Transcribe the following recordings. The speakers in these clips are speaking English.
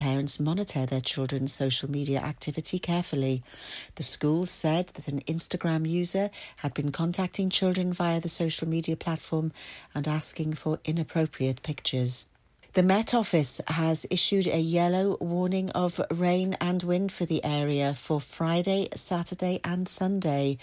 Parents monitor their children's social media activity carefully. The schools said that an Instagram user had been contacting children via the social media platform and asking for inappropriate pictures. The Met Office has issued a yellow warning of rain and wind for the area for Friday, Saturday, and Sunday.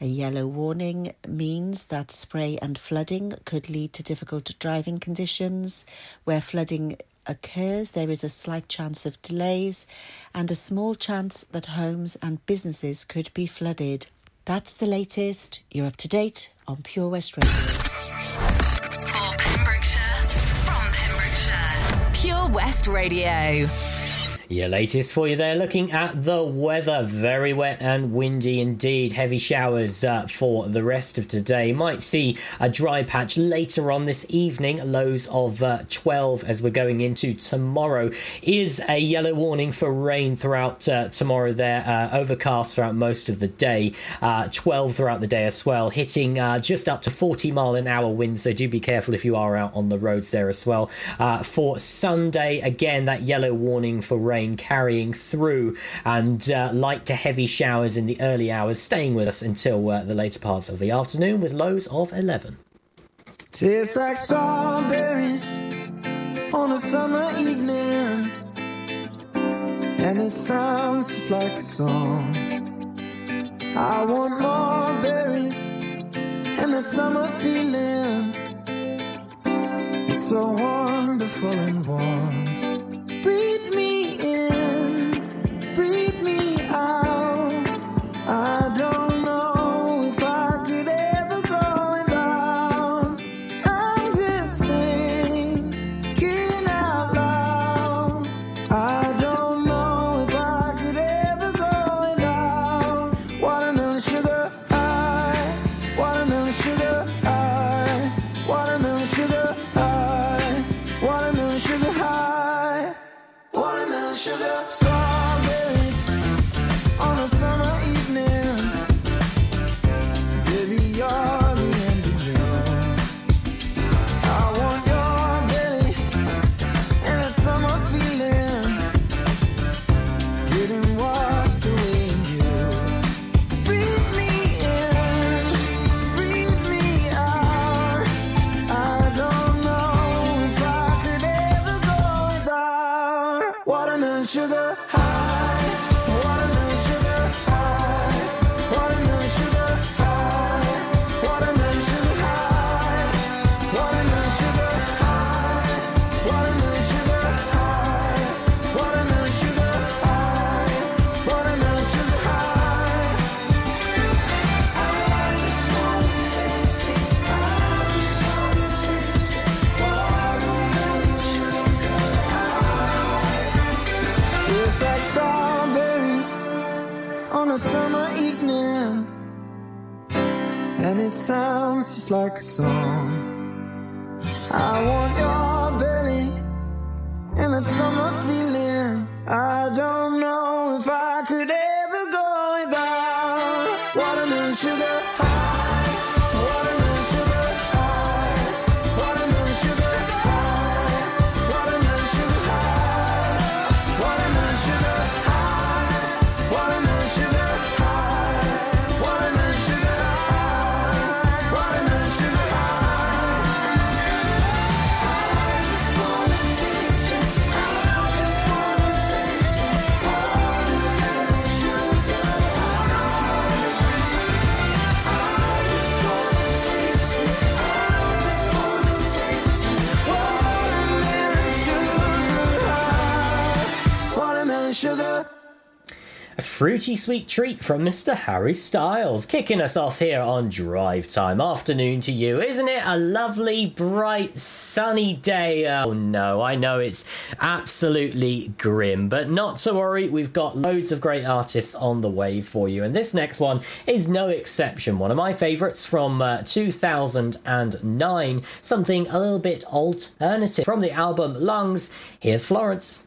A yellow warning means that spray and flooding could lead to difficult driving conditions. Where flooding occurs, there is a slight chance of delays and a small chance that homes and businesses could be flooded. That's the latest. You're up to date on Pure West Radio. For Pembrokeshire, from Pembrokeshire, Pure West Radio. Your latest for you there, looking at the weather. Very wet and windy indeed. Heavy showers uh, for the rest of today. Might see a dry patch later on this evening. Lows of uh, 12 as we're going into tomorrow. Is a yellow warning for rain throughout uh, tomorrow there. Uh, overcast throughout most of the day. Uh, 12 throughout the day as well. Hitting uh, just up to 40 mile an hour winds. So do be careful if you are out on the roads there as well. for Sunday, again, that yellow warning for rain rain carrying through and uh, light to heavy showers in the early hours, staying with us until uh, the later parts of the afternoon with lows of 11. Tastes like strawberries on a summer evening, and it sounds just like a song. I want more berries and that summer feeling. It's so wonderful and warm. Breathe fruity sweet treat from Mr. Harry Styles, kicking us off here on Drive Time. Afternoon to you, isn't it? A lovely, bright, sunny day. Oh no, I know it's absolutely grim, but not to worry, we've got loads of great artists on the way for you, and this next one is no exception. One of my favourites from uh, 2009, something a little bit alternative from the album Lungs. Here's Florence.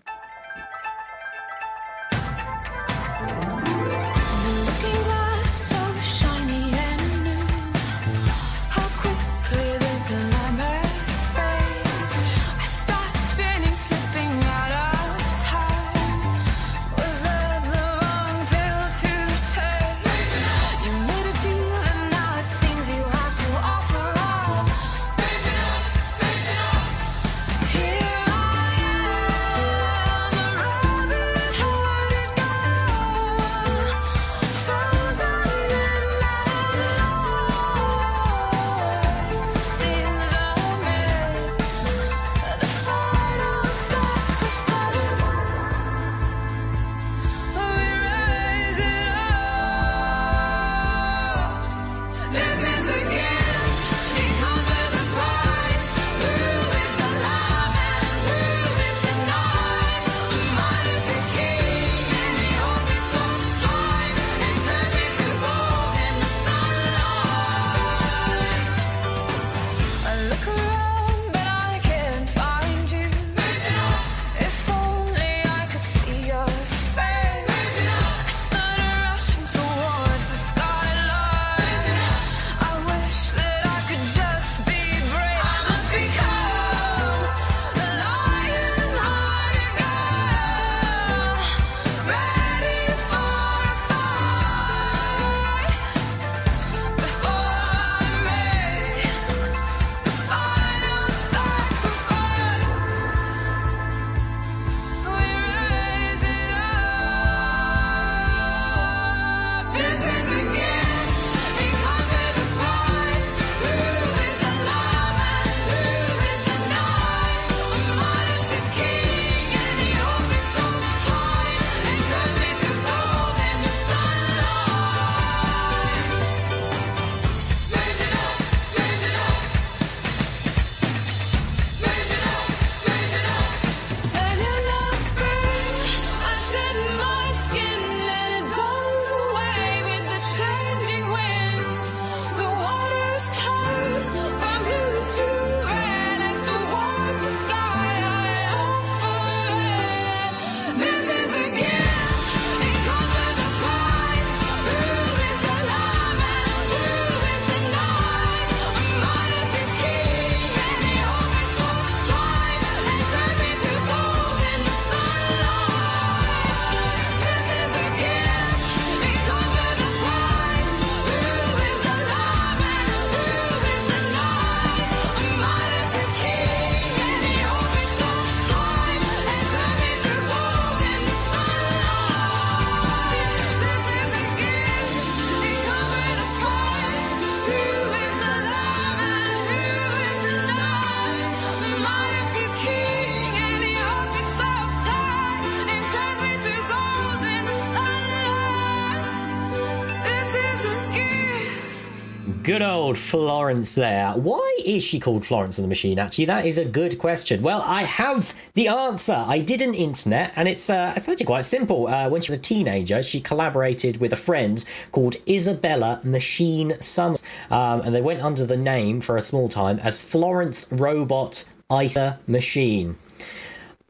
Good old Florence there. Why is she called Florence and the Machine, actually? That is a good question. Well, I have the answer. I did an internet, and it's, uh, it's actually quite simple. Uh, when she was a teenager, she collaborated with a friend called Isabella Machine Summers, um, and they went under the name for a small time as Florence Robot Isa Machine.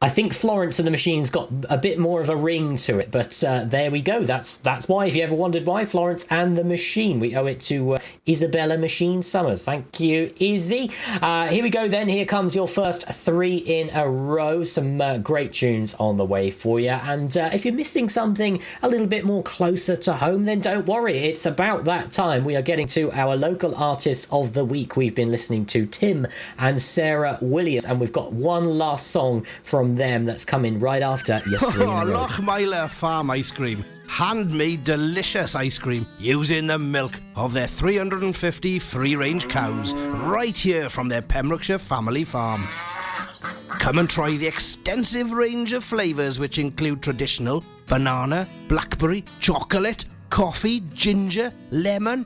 I think Florence and the Machine's got a bit more of a ring to it, but uh, there we go. That's that's why. If you ever wondered why Florence and the Machine, we owe it to uh, Isabella Machine Summers. Thank you, Izzy. Uh, here we go. Then here comes your first three in a row. Some uh, great tunes on the way for you. And uh, if you're missing something a little bit more closer to home, then don't worry. It's about that time. We are getting to our local artist of the week. We've been listening to Tim and Sarah Williams, and we've got one last song from them that's coming right after your three row. Lochmeyler Farm Ice Cream. Handmade delicious ice cream using the milk of their 350 free range cows right here from their Pembrokeshire family farm. Come and try the extensive range of flavours which include traditional banana, blackberry, chocolate, coffee, ginger, lemon,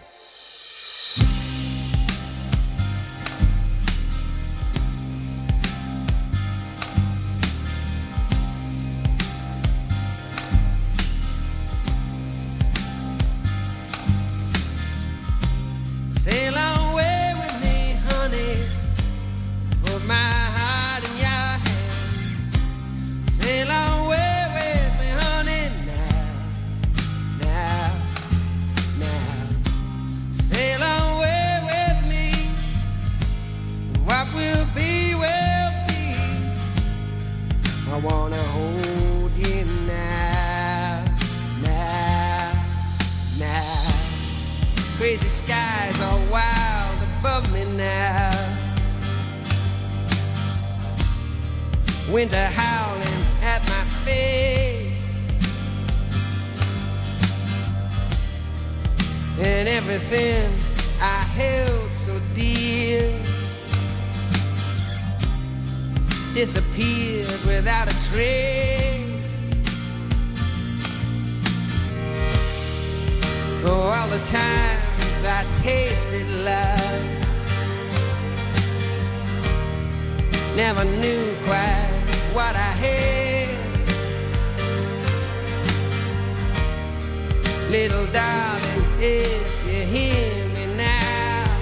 Little darling, if you hear me now,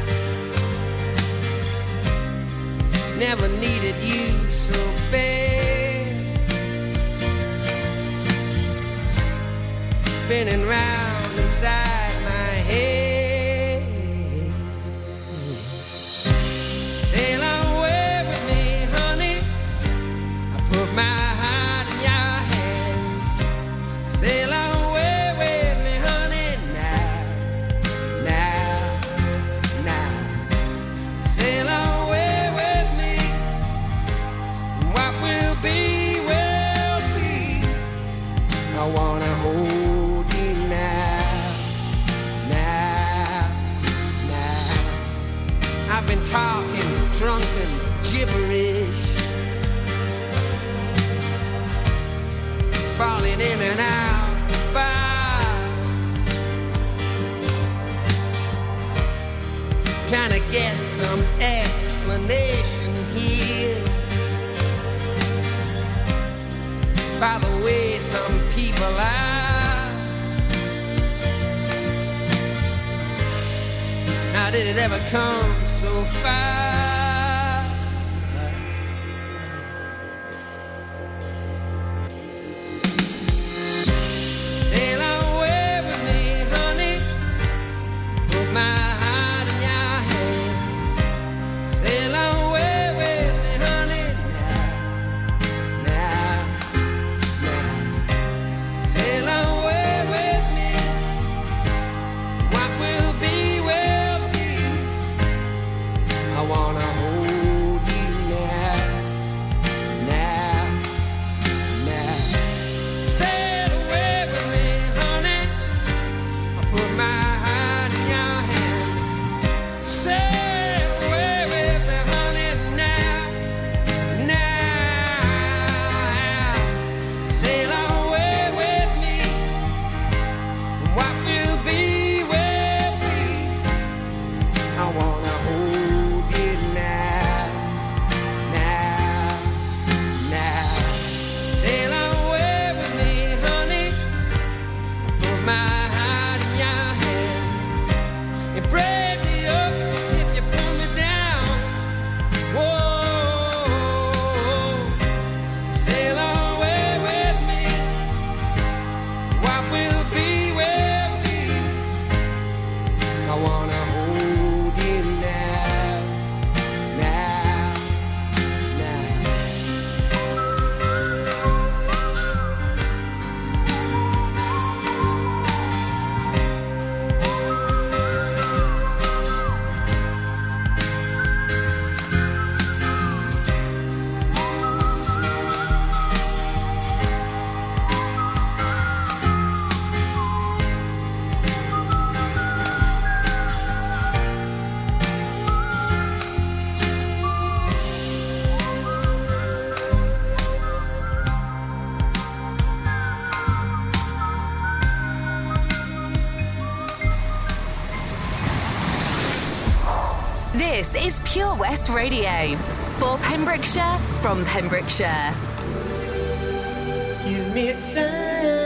never needed you so bad. Spinning round inside trying to get some explanation here. By the way, some people are. How did it ever come so far? This is Pure West Radio for Pembrokeshire from Pembrokeshire. Give me time.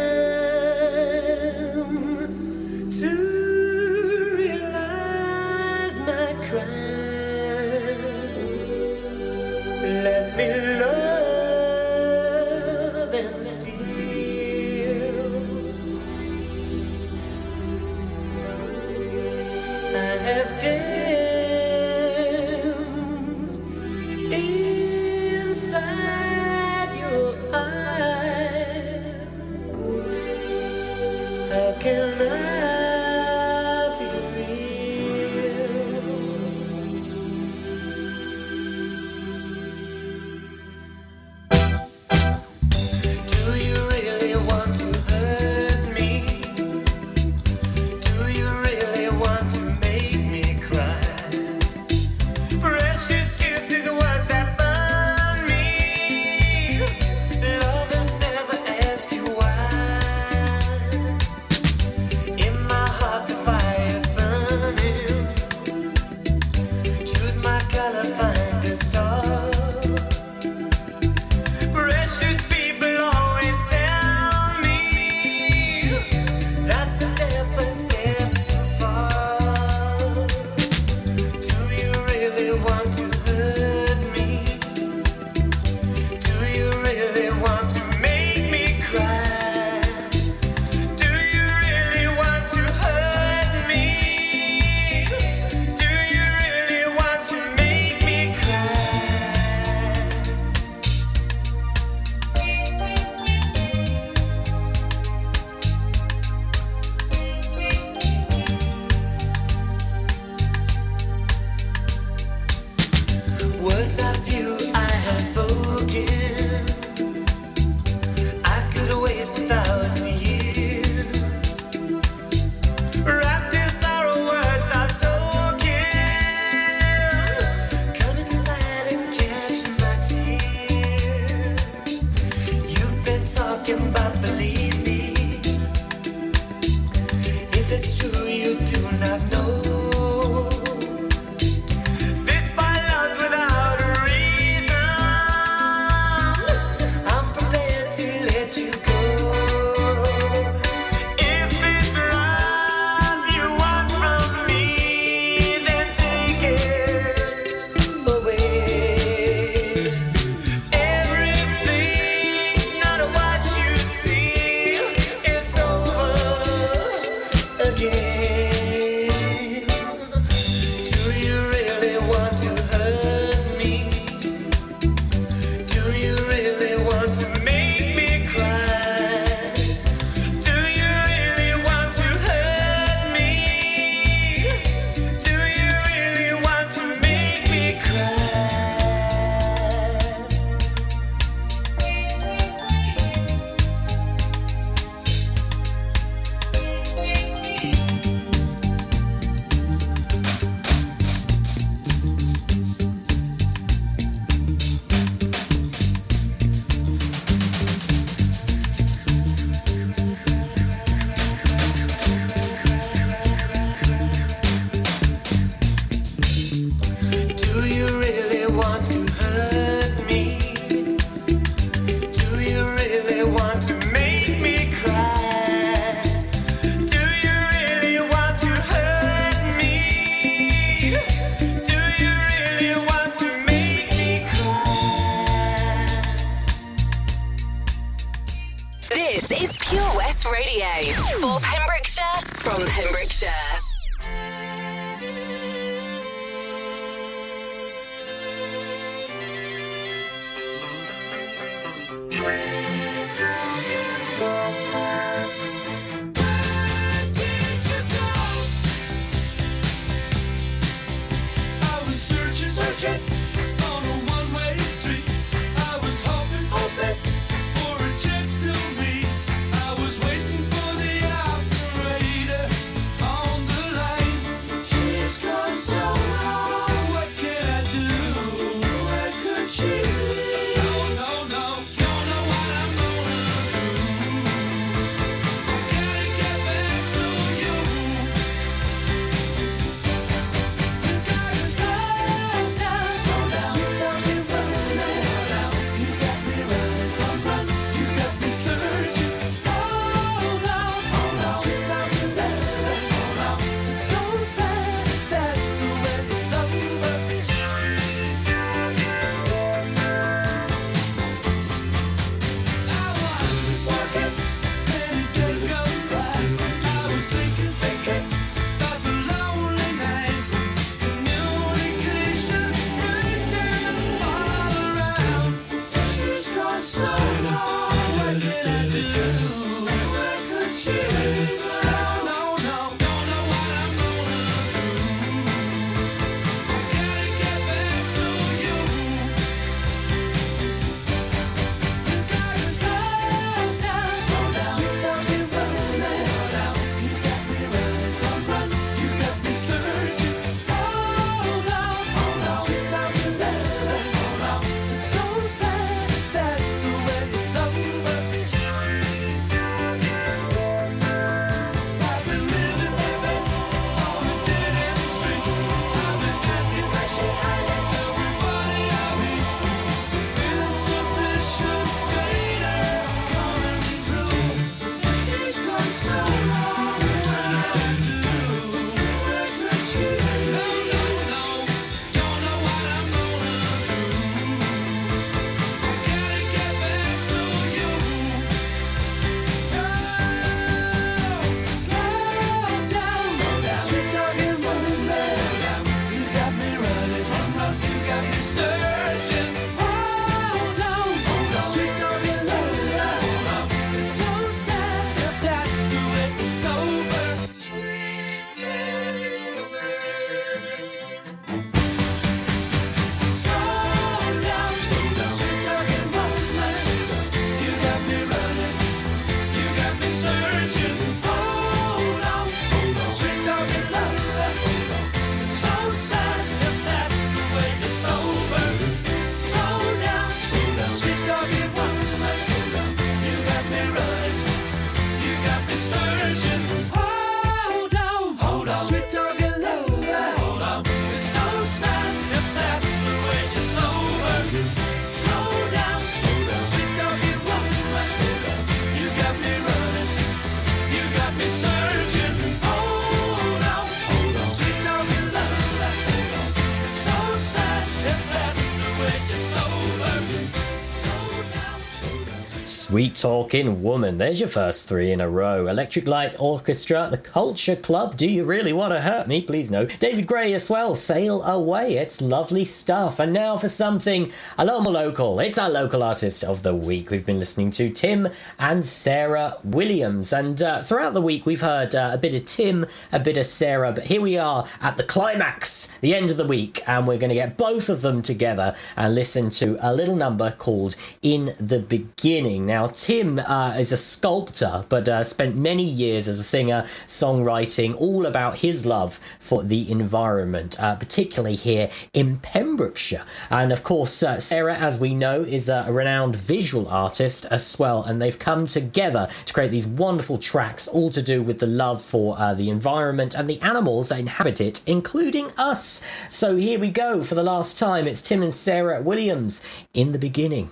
Sweet Talking Woman. There's your first three in a row. Electric Light Orchestra, The Culture Club, Do You Really Want to Hurt Me? Please no. David Gray as well, Sail Away. It's lovely stuff. And now for something a little more local. It's our local artist of the week. We've been listening to Tim and Sarah Williams. And uh, throughout the week, we've heard uh, a bit of Tim, a bit of Sarah. But here we are at the climax, the end of the week. And we're going to get both of them together and listen to a little number called In the Beginning. Now, Tim uh, is a sculptor, but uh, spent many years as a singer, songwriting, all about his love for the environment, uh, particularly here in Pembrokeshire. And of course, uh, Sarah, as we know, is a renowned visual artist as well, and they've come together to create these wonderful tracks, all to do with the love for uh, the environment and the animals that inhabit it, including us. So here we go for the last time. It's Tim and Sarah Williams in the beginning.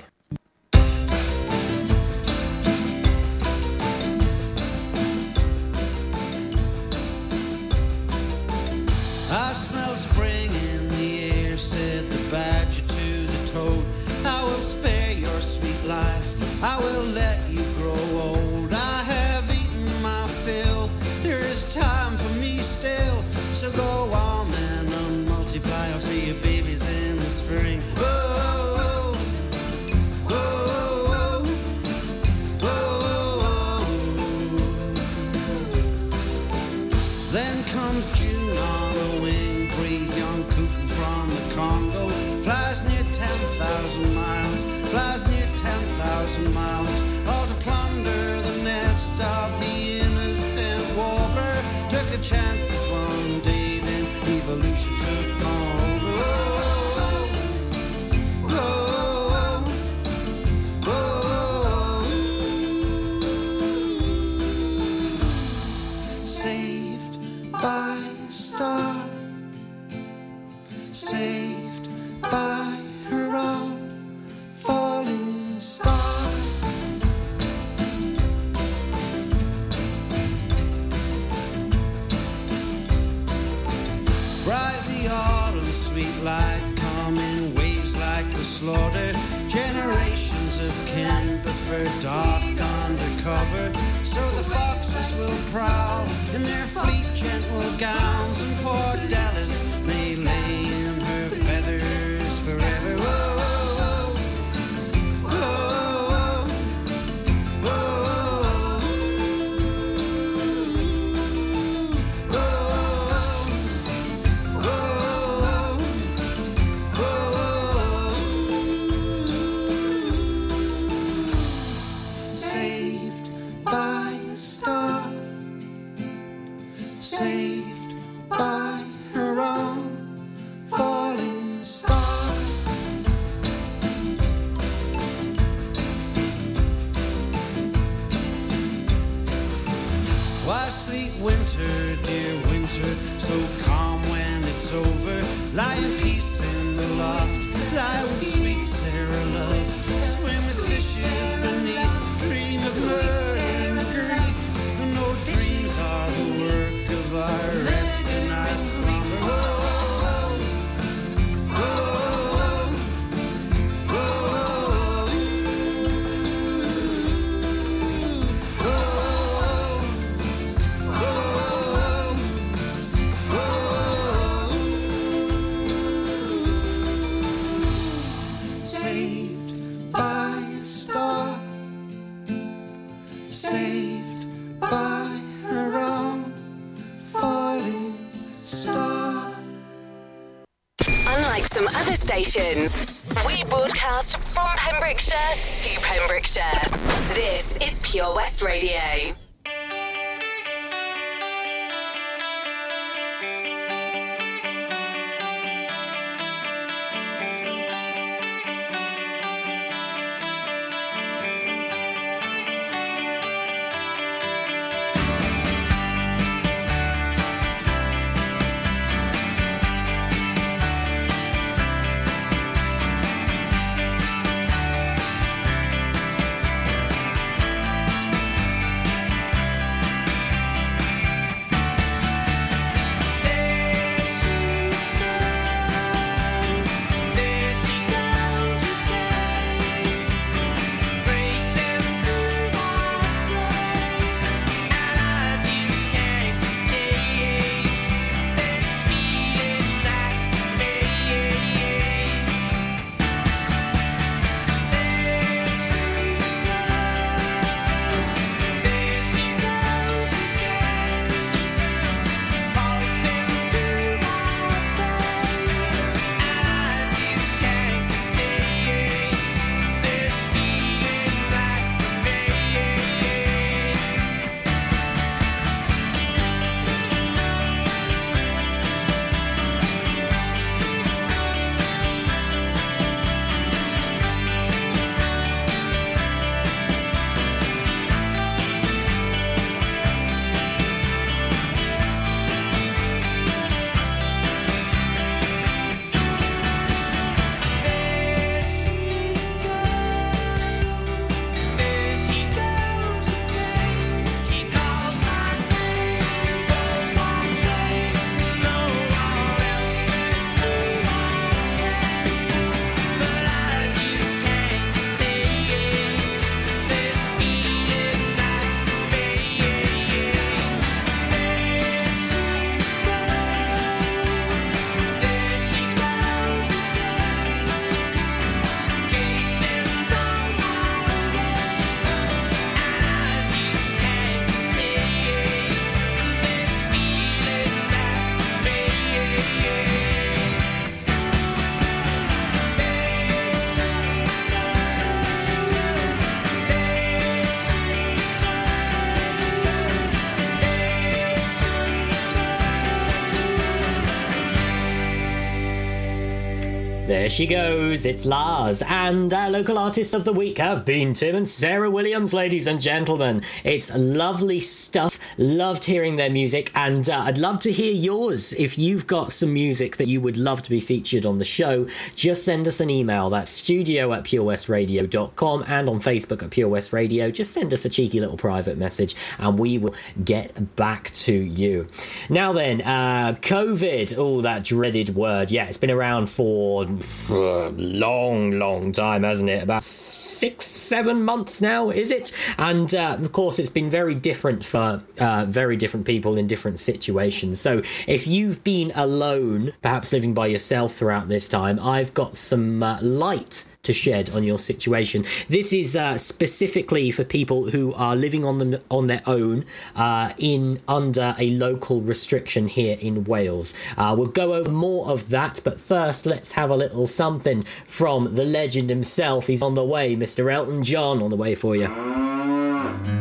I will let she goes, it's Lars. And our local artists of the week have been Tim and Sarah Williams, ladies and gentlemen. It's lovely. Loved hearing their music, and uh, I'd love to hear yours. If you've got some music that you would love to be featured on the show, just send us an email. That's studio at purewestradio.com and on Facebook at Pure West Radio. Just send us a cheeky little private message, and we will get back to you. Now then, uh, COVID. Oh, that dreaded word. Yeah, it's been around for a long, long time, hasn't it? About six, seven months now, is it? And uh, of course, it's been very different for uh, very different people in different situations. So if you've been alone, perhaps living by yourself throughout this time, I've got some uh, light to shed on your situation. This is uh, specifically for people who are living on them on their own uh, in under a local restriction here in Wales. Uh, we'll go over more of that, but first let's have a little something from the legend himself. He's on the way, Mr. Elton John, on the way for you.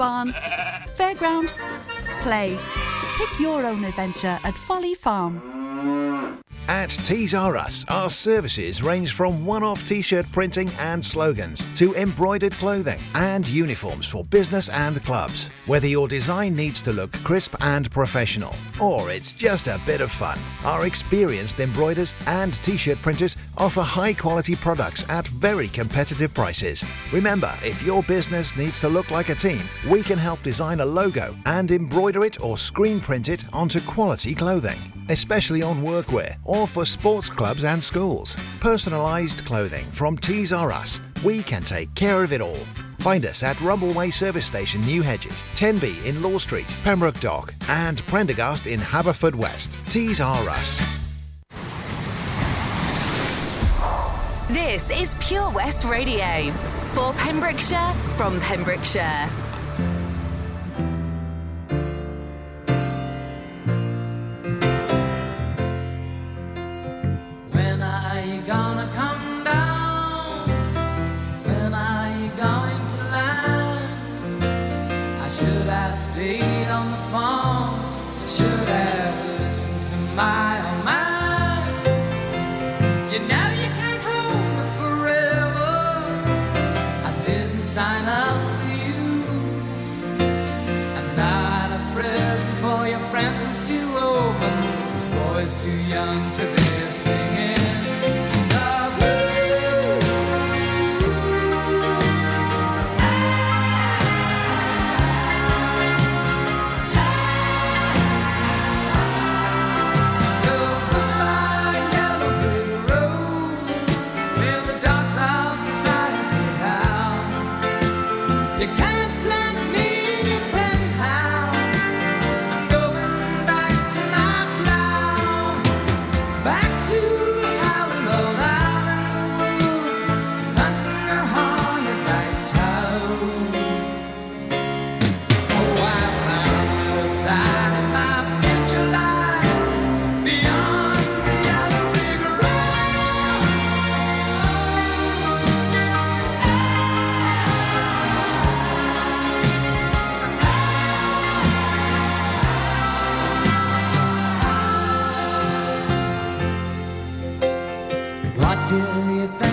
barn, fairground, play. Pick your own adventure at Folly Farm. At Tees R Us, our services range from one off t shirt printing and slogans to embroidered clothing and uniforms for business and clubs. Whether your design needs to look crisp and professional, or it's just a bit of fun, our experienced embroiders and t shirt printers offer high quality products at very competitive prices. Remember, if your business needs to look like a team, we can help design a logo and embroider it or screen print it onto quality clothing especially on workwear or for sports clubs and schools. Personalised clothing from Tees R Us. We can take care of it all. Find us at Rumbleway Service Station, New Hedges, Tenby in Law Street, Pembroke Dock, and Prendergast in Haverfordwest. Tees R Us. This is Pure West Radio for Pembrokeshire from Pembrokeshire. Do you think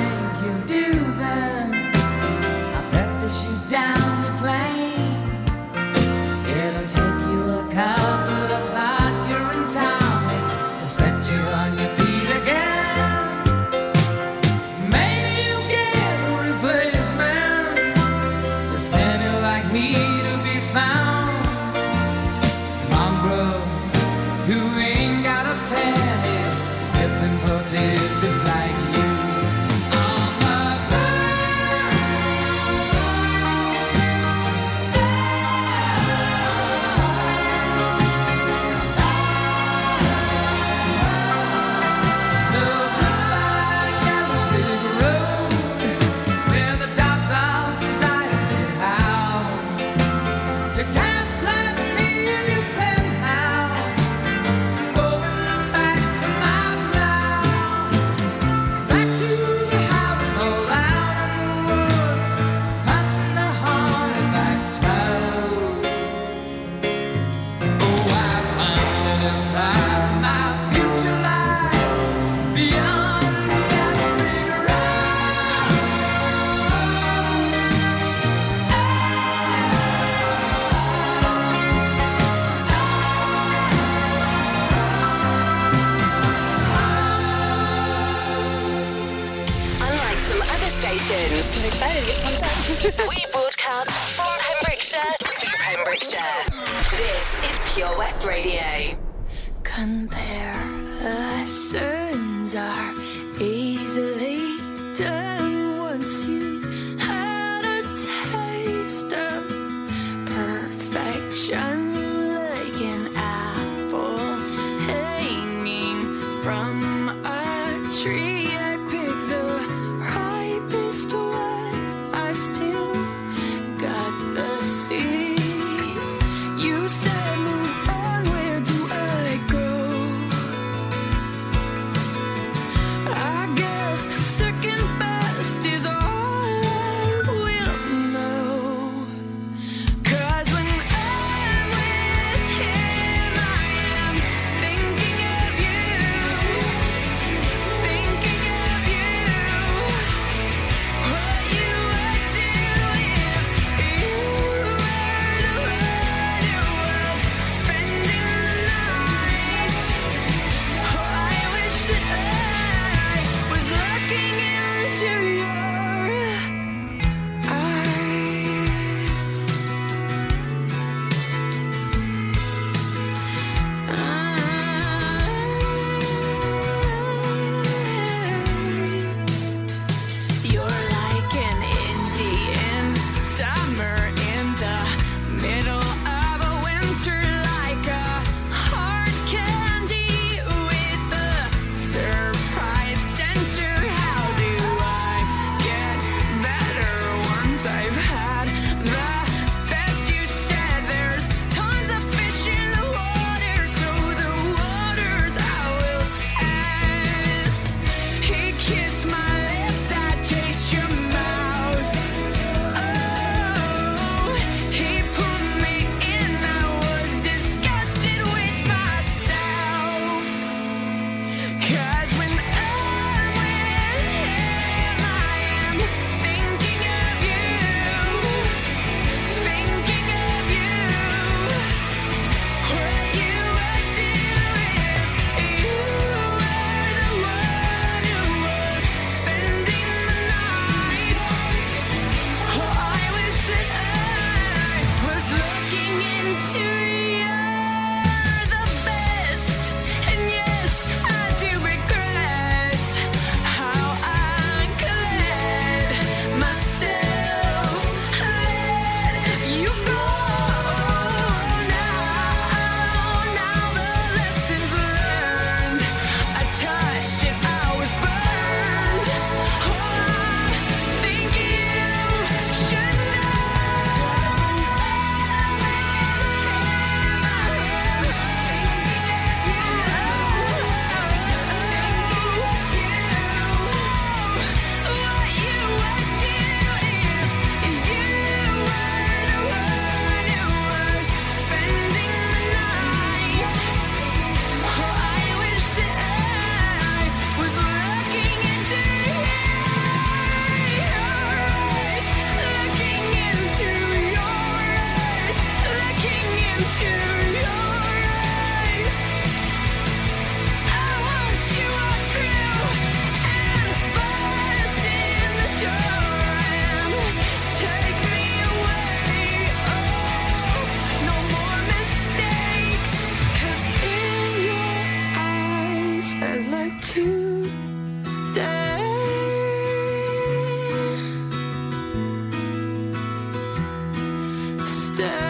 Yeah.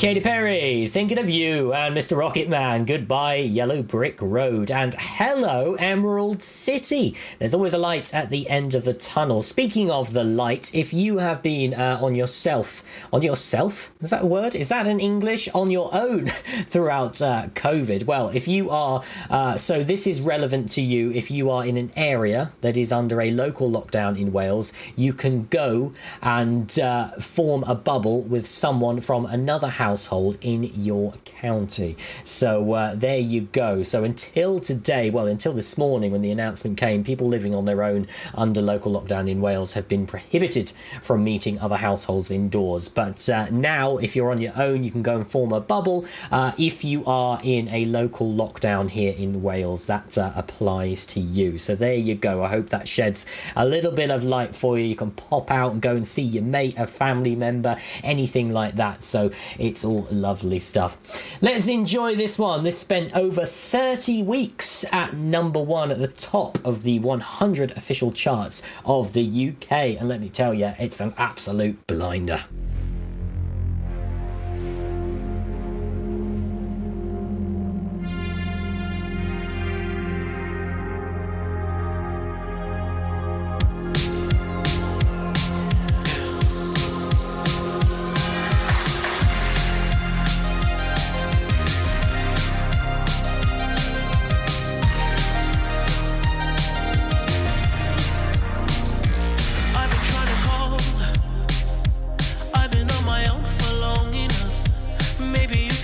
Katy Perry, thinking of you, and Mr. Rocket Man, goodbye, Yellow Brick Road, and hello, Emerald City. There's always a light at the end of the tunnel. Speaking of the light, if you have been uh, on yourself, on yourself, is that a word? Is that in English? On your own throughout uh, COVID? Well, if you are, uh, so this is relevant to you if you are in an area that is under a local lockdown in Wales, you can go and uh, form a bubble with someone from another household in your county. So uh, there you go. So until today, well, until this morning when the announcement came, people living on their own under local lockdown in Wales have been prohibited from meeting other households indoors. But uh, now, if you're on your own, you can go and form a bubble. Uh, if you are in a local lockdown here in Wales, that uh, applies to you. So there you go. I hope that sheds a little bit of light for you. You can pop out and go and see your mate, a family member, anything like that. So it's all lovely stuff. Let's enjoy this one. This spent over 30 weeks at number one at the top of the 100 official charts of the UK. And let me tell you, it's an absolute blinder.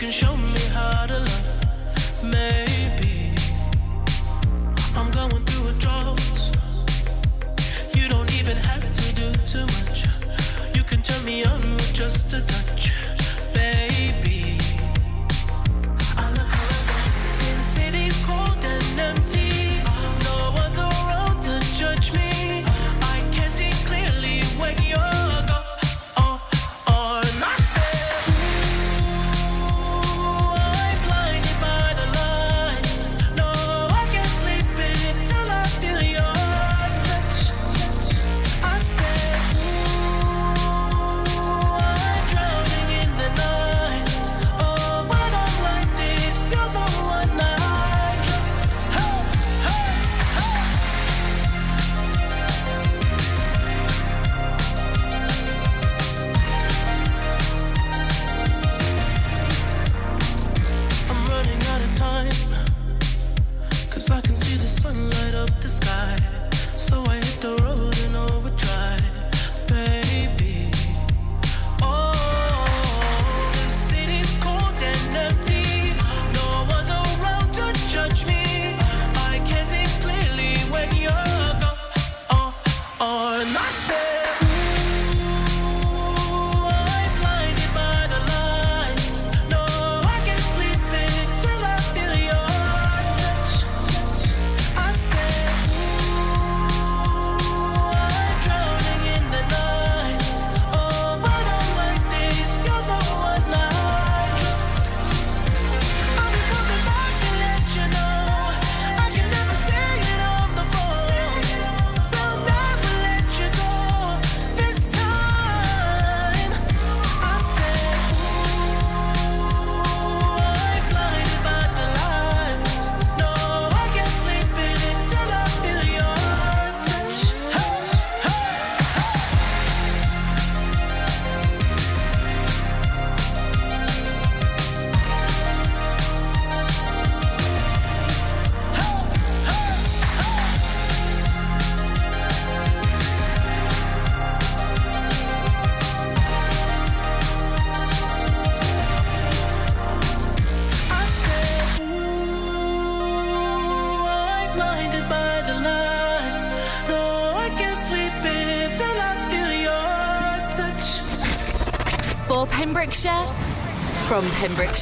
Can show me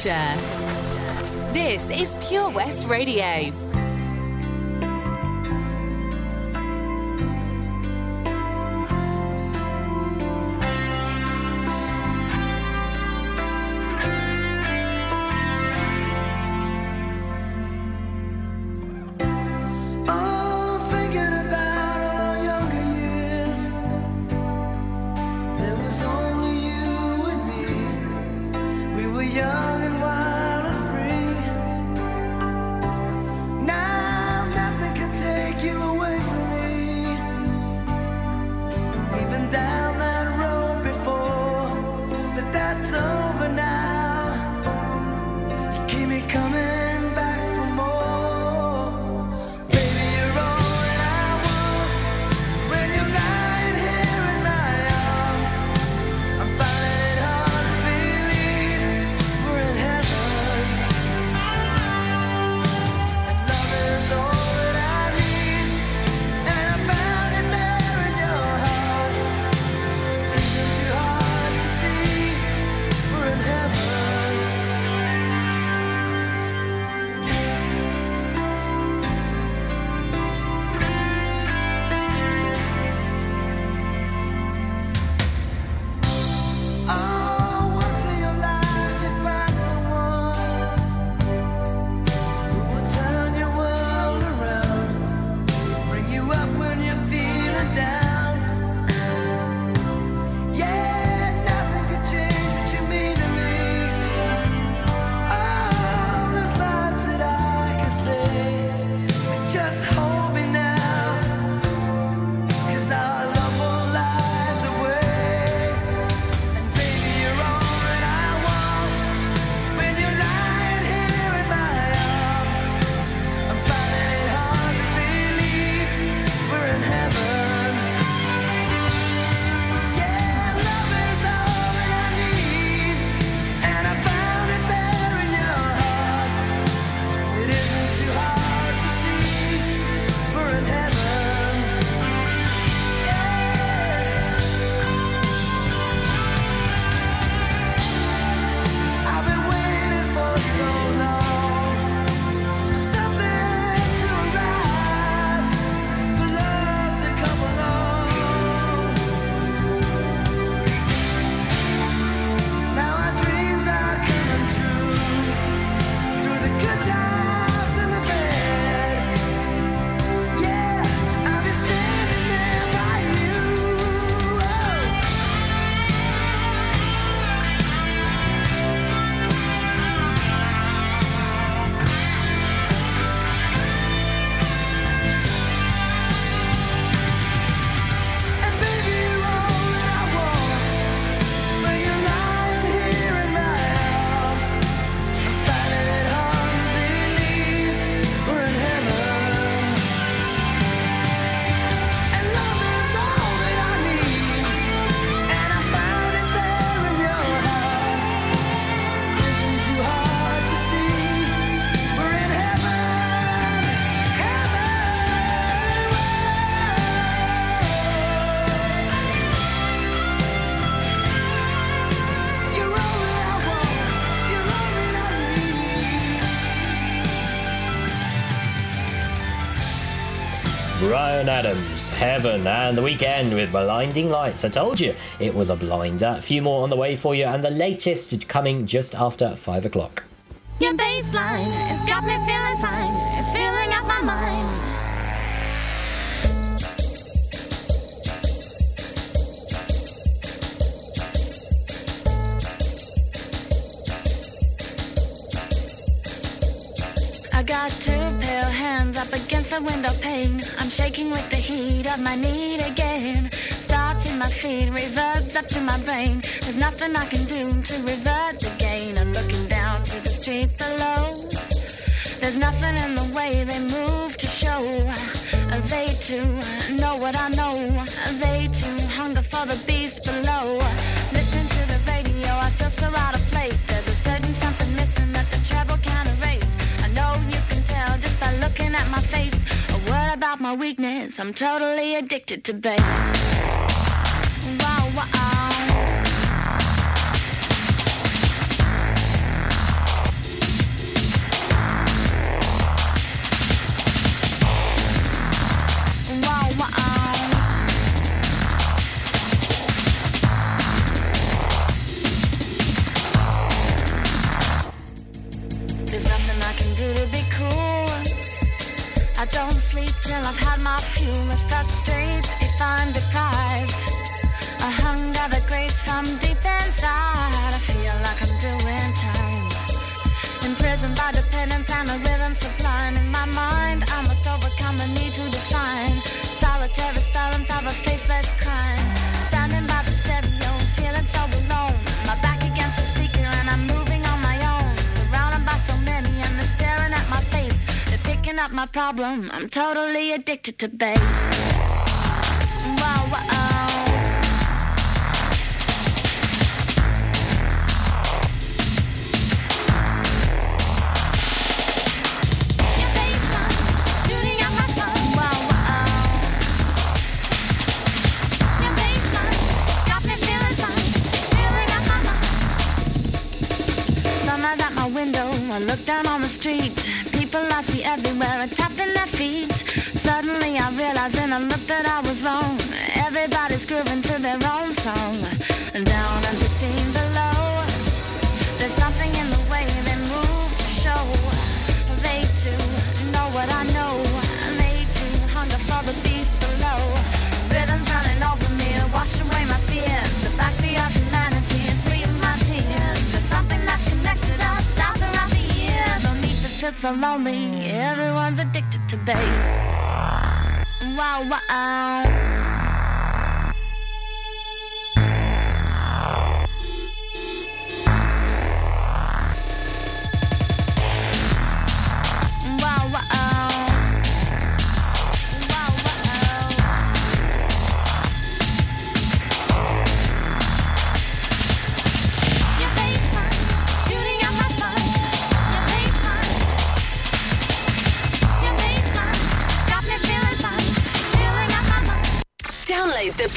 Pembrokeshire. This is Pure West Radio. Bryan Adams, Heaven, and The Weeknd with Blinding Lights. I told you it was a blinder. A few more on the way for you, and the latest coming just after five o'clock. Your baseline has got me feeling fine. It's filling up my mind. I got to hands up against the window pane. I'm shaking with the heat of my need again. Starts in my feet, reverbs up to my brain. There's nothing I can do to revert the gain. I'm looking down to the street below. There's nothing in the way they move to show. They too know what I know. They too hunger for the beast below. Listen to the radio, I feel so out of place. There's a certain my weakness. I'm totally addicted to bass. problem. I'm totally addicted to bass. get so lonely. Everyone's addicted to bass. Wow, wow.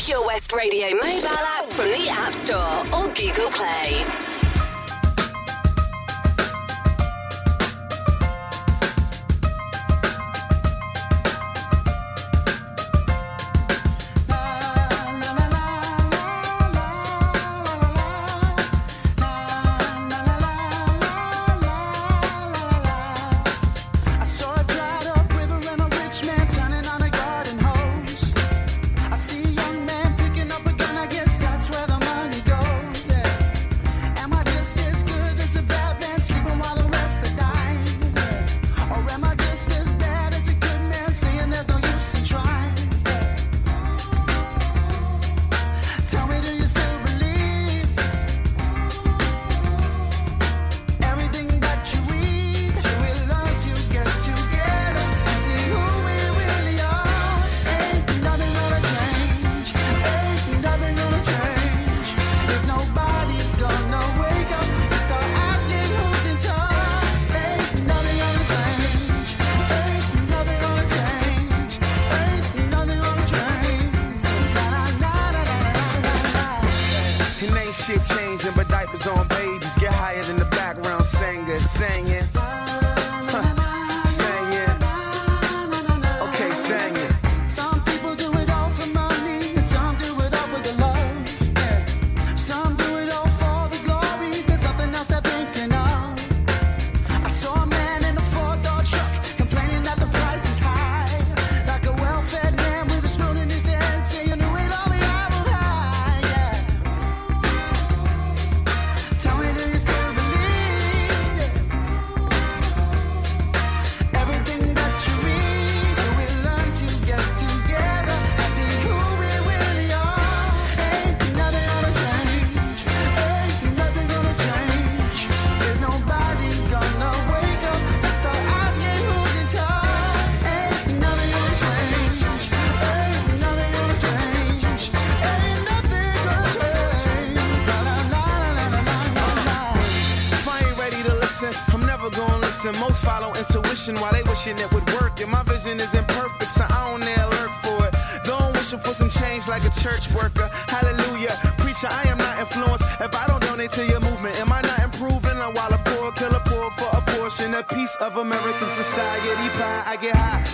Your West Radio mobile app from the App Store or Google Play. it would work, and my vision is imperfect, so I don't dare lurk for it. Though I'm wishing for some change like a church worker. Hallelujah. Preacher, I am not influenced. If I don't donate to your movement, am I not improving? I'm while a poor killer poor for a portion, a piece of American society pie. I get high.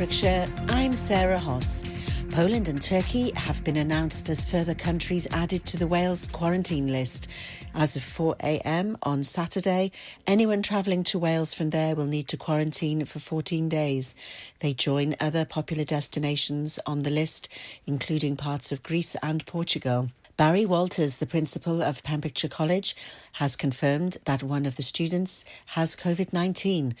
Pembrokeshire, I'm Sarah Hoss. Poland and Turkey have been announced as further countries added to the Wales quarantine list. As of 4am on Saturday, anyone travelling to Wales from there will need to quarantine for 14 days. They join other popular destinations on the list, including parts of Greece and Portugal. Barry Walters, the principal of Pembrokeshire College, has confirmed that one of the students has COVID 19.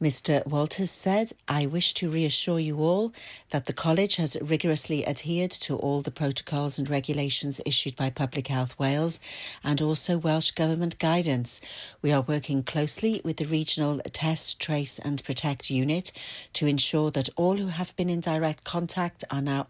Mr. Walters said, I wish to reassure you all that the college has rigorously adhered to all the protocols and regulations issued by Public Health Wales and also Welsh Government guidance. We are working closely with the regional Test, Trace and Protect unit to ensure that all who have been in direct contact are now